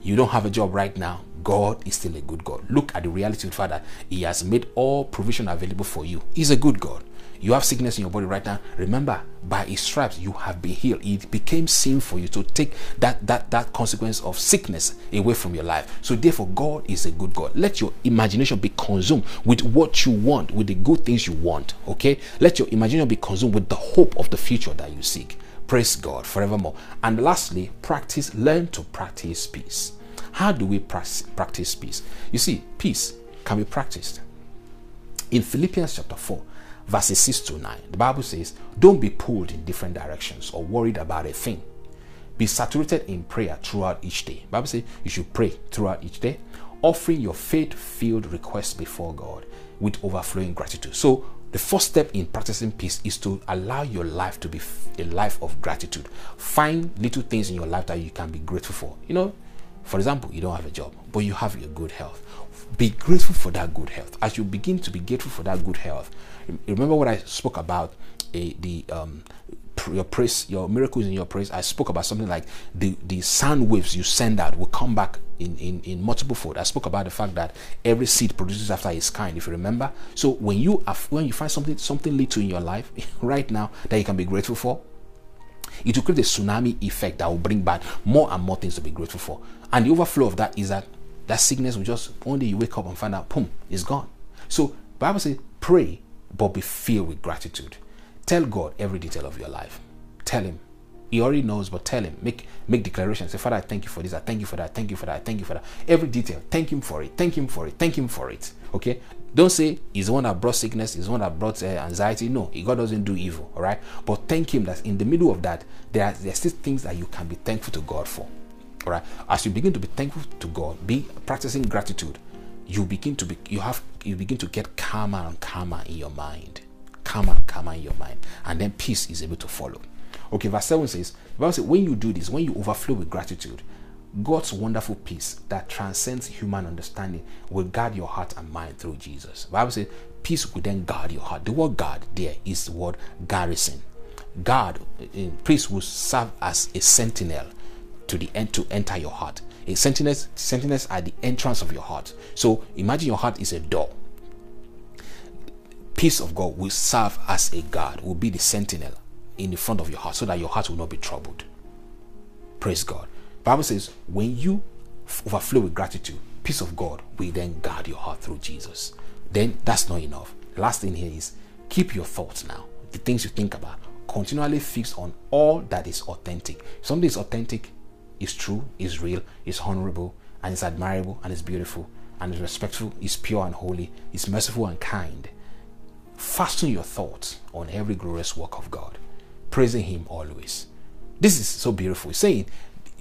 [SPEAKER 3] You don't have a job right now. God is still a good God. Look at the reality of the Father. He has made all provision available for you. He's a good God you have sickness in your body right now. Remember by his stripes you have been healed. It became sin for you to take that that that consequence of sickness away from your life. So therefore god is a good god. Let your imagination be consumed with what you want with the good things you want okay? Let your imagination be consumed with the hope of the future that you seek. Praise god forevermore. And lastly practice learn to practice peace. How do we practice peace? You see peace can be practiced in philippians chapter 4 verses 6 to 9. The Bible says, Don't be pulled in different directions or worried about a thing. Be saturated in prayer throughout each day. The Bible says you should pray throughout each day, offering your faith filled requests before God with overflowing gratitude. So, the first step in practicing peace is to allow your life to be a life of gratitude. Find little things in your life that you can be grateful for. You know, for example, you don't have a job, but you have your good health. Be grateful for that good health. As you begin to be grateful for that good health, remember what I spoke about a, the um, your praise, your miracles in your praise. I spoke about something like the the sound waves you send out will come back in, in, in multiple fold. I spoke about the fact that every seed produces after its kind, if you remember. So when you have, when you find something something little in your life right now that you can be grateful for, it will create a tsunami effect that will bring back more and more things to be grateful for. And the overflow of that is that that sickness will just one day you wake up and find out, boom, it's gone. So Bible says, pray, but be filled with gratitude. Tell God every detail of your life. Tell Him. He already knows, but tell Him. Make make declarations. Say, Father, I thank you for this. I thank you for that. Thank you for that. Thank you for that. Every detail. Thank Him for it. Thank Him for it. Thank Him for it. Okay. Don't say He's the one that brought sickness. He's the one that brought uh, anxiety. No, God doesn't do evil. All right. But thank Him that in the middle of that, there are there's still things that you can be thankful to God for. All right. As you begin to be thankful to God, be practicing gratitude. You begin to be you have you begin to get calmer and calmer in your mind. Calmer and calmer in your mind. And then peace is able to follow. Okay, verse 7 says, says, when you do this, when you overflow with gratitude, God's wonderful peace that transcends human understanding will guard your heart and mind through Jesus. Bible says, peace will then guard your heart. The word guard there is the word garrison. Guard, in peace will serve as a sentinel to the end to enter your heart. A sentinels, sentinels are the entrance of your heart. So imagine your heart is a door. Peace of God will serve as a guard, will be the sentinel in the front of your heart so that your heart will not be troubled. Praise God. Bible says when you overflow with gratitude, peace of God will then guard your heart through Jesus. Then that's not enough. last thing here is keep your thoughts now. The things you think about continually fix on all that is authentic. Something is authentic, is true, is real, is honorable, and is admirable, and is beautiful, and is respectful, is pure and holy, is merciful and kind. Fasten your thoughts on every glorious work of God, praising Him always. This is so beautiful. saying,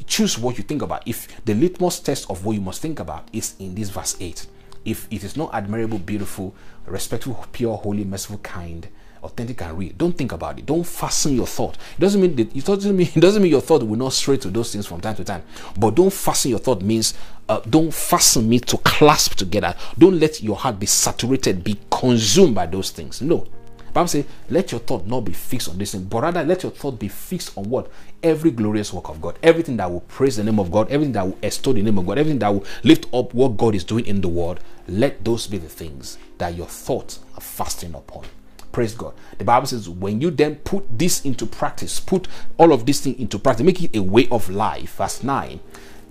[SPEAKER 3] choose what you think about. If the litmus test of what you must think about is in this verse 8, if it is not admirable, beautiful, respectful, pure, holy, merciful, kind, authentic and real. Don't think about it. Don't fasten your thought. It doesn't mean that it doesn't mean it doesn't mean your thought will not stray to those things from time to time. But don't fasten your thought means uh, don't fasten me to clasp together. Don't let your heart be saturated, be consumed by those things. No. Bible says, let your thought not be fixed on this thing, but rather let your thought be fixed on what? Every glorious work of God. Everything that will praise the name of God, everything that will extol the name of God, everything that will lift up what God is doing in the world. Let those be the things that your thoughts are fasting upon. Praise God. The Bible says, when you then put this into practice, put all of this thing into practice, make it a way of life, verse 9,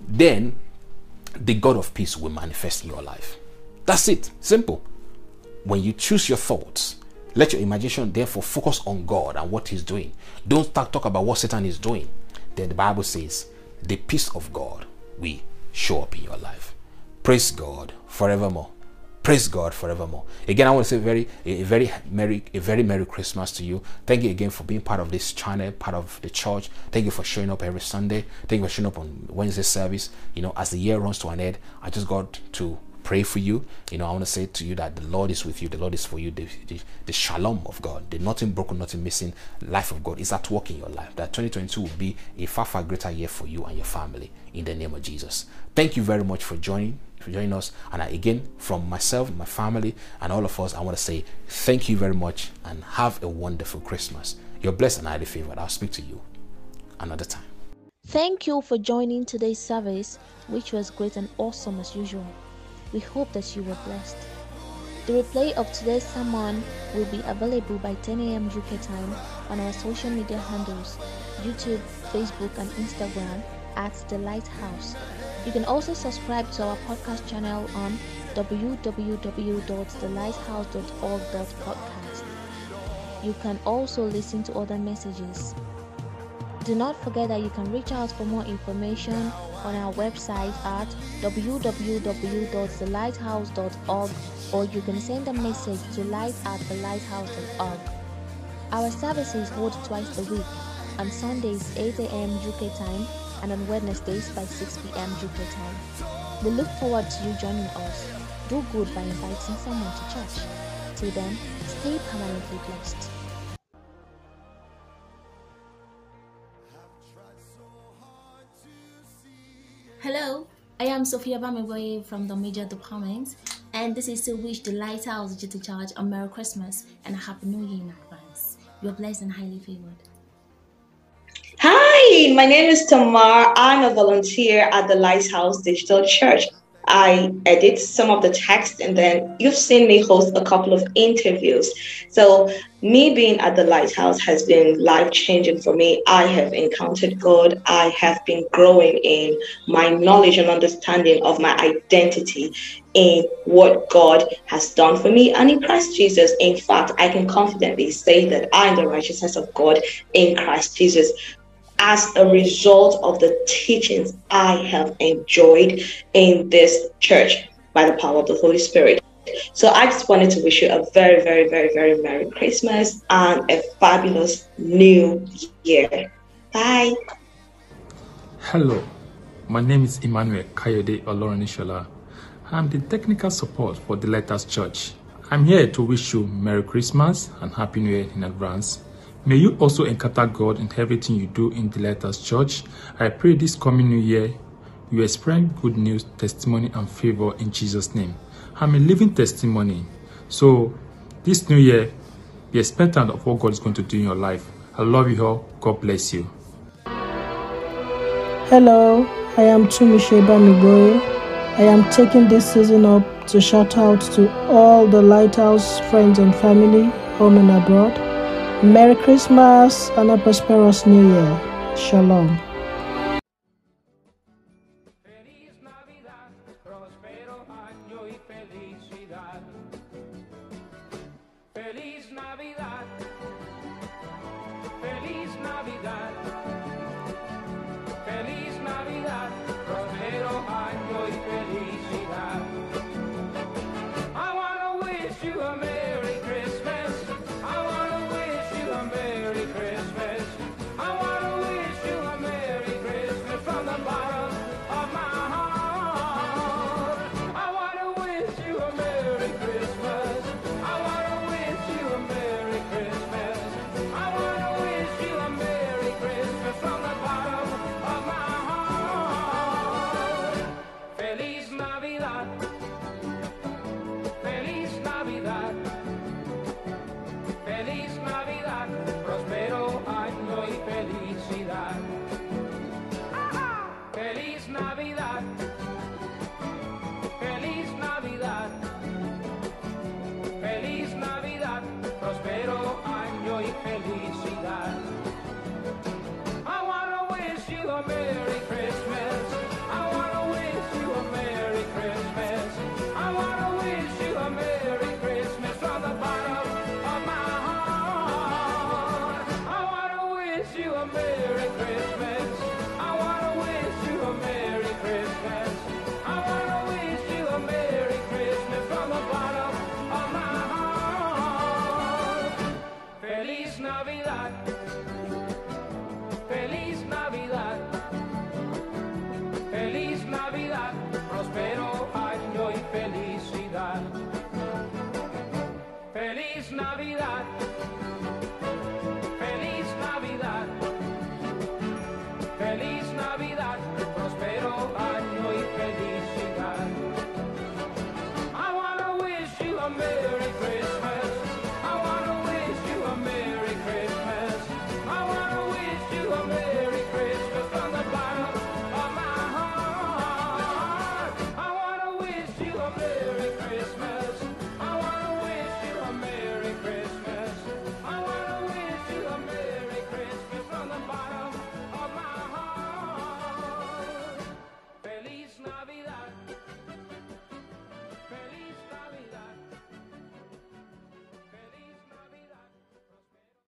[SPEAKER 3] then the God of peace will manifest in your life. That's it. Simple. When you choose your thoughts, let your imagination therefore focus on God and what He's doing. Don't start talk about what Satan is doing. Then the Bible says, the peace of God will show up in your life. Praise God forevermore. Praise God forevermore. Again, I want to say very, a very merry, a very merry Christmas to you. Thank you again for being part of this channel, part of the church. Thank you for showing up every Sunday. Thank you for showing up on Wednesday service. You know, as the year runs to an end, I just got to pray for you. You know, I want to say to you that the Lord is with you. The Lord is for you. The, the, the shalom of God, the nothing broken, nothing missing life of God is at work in your life. That 2022 will be a far, far greater year for you and your family in the name of Jesus. Thank you very much for joining for joining us. And again, from myself, my family, and all of us, I want to say thank you very much and have a wonderful Christmas. You're blessed and highly favored. I'll speak to you another time.
[SPEAKER 4] Thank you for joining today's service, which was great and awesome as usual. We hope that you were blessed. The replay of today's sermon will be available by 10 a.m. UK time on our social media handles YouTube, Facebook, and Instagram at The Lighthouse. You can also subscribe to our podcast channel on www.thelighthouse.org.podcast. You can also listen to other messages. Do not forget that you can reach out for more information on our website at www.thelighthouse.org or you can send a message to light at thelighthouse.org. Our services hold twice a week on Sundays 8 a.m. UK time and on Wednesdays by 6 p.m. UK time. We look forward to you joining us. Do good by inviting someone to church. Till then, stay permanently blessed.
[SPEAKER 5] Hello, I am Sophia Bamigboye from the Media Department, and this is to wish the Lighthouse Digital Church a Merry Christmas and a Happy New Year in advance. You're blessed and highly favored.
[SPEAKER 2] Hi, my name is Tamar. I'm a volunteer at the Lighthouse Digital Church. I edit some of the text, and then you've seen me host a couple of interviews. So, me being at the Lighthouse has been life changing for me. I have encountered God, I have been growing in my knowledge and understanding of my identity in what God has done for me and in Christ Jesus. In fact, I can confidently say that I am the righteousness of God in Christ Jesus as a result of the teachings I have enjoyed in this church by the power of the Holy Spirit. So I just wanted to wish you a very, very, very, very Merry Christmas and a fabulous new year. Bye.
[SPEAKER 6] Hello, my name is Emmanuel Kayode Oloranishola. I'm the technical support for the Lighthouse Church. I'm here to wish you Merry Christmas and Happy New Year in advance. May you also encounter God in everything you do in the Lighthouse Church. I pray this coming new year you experience good news, testimony, and favor in Jesus' name. I'm a living testimony. So, this new year, be expectant of what God is going to do in your life. I love you all. God bless you.
[SPEAKER 7] Hello, I am Tumisheba Migoye. I am taking this season up to shout out to all the Lighthouse friends and family, home and abroad. Merry Christmas and a prosperous New Year. Shalom.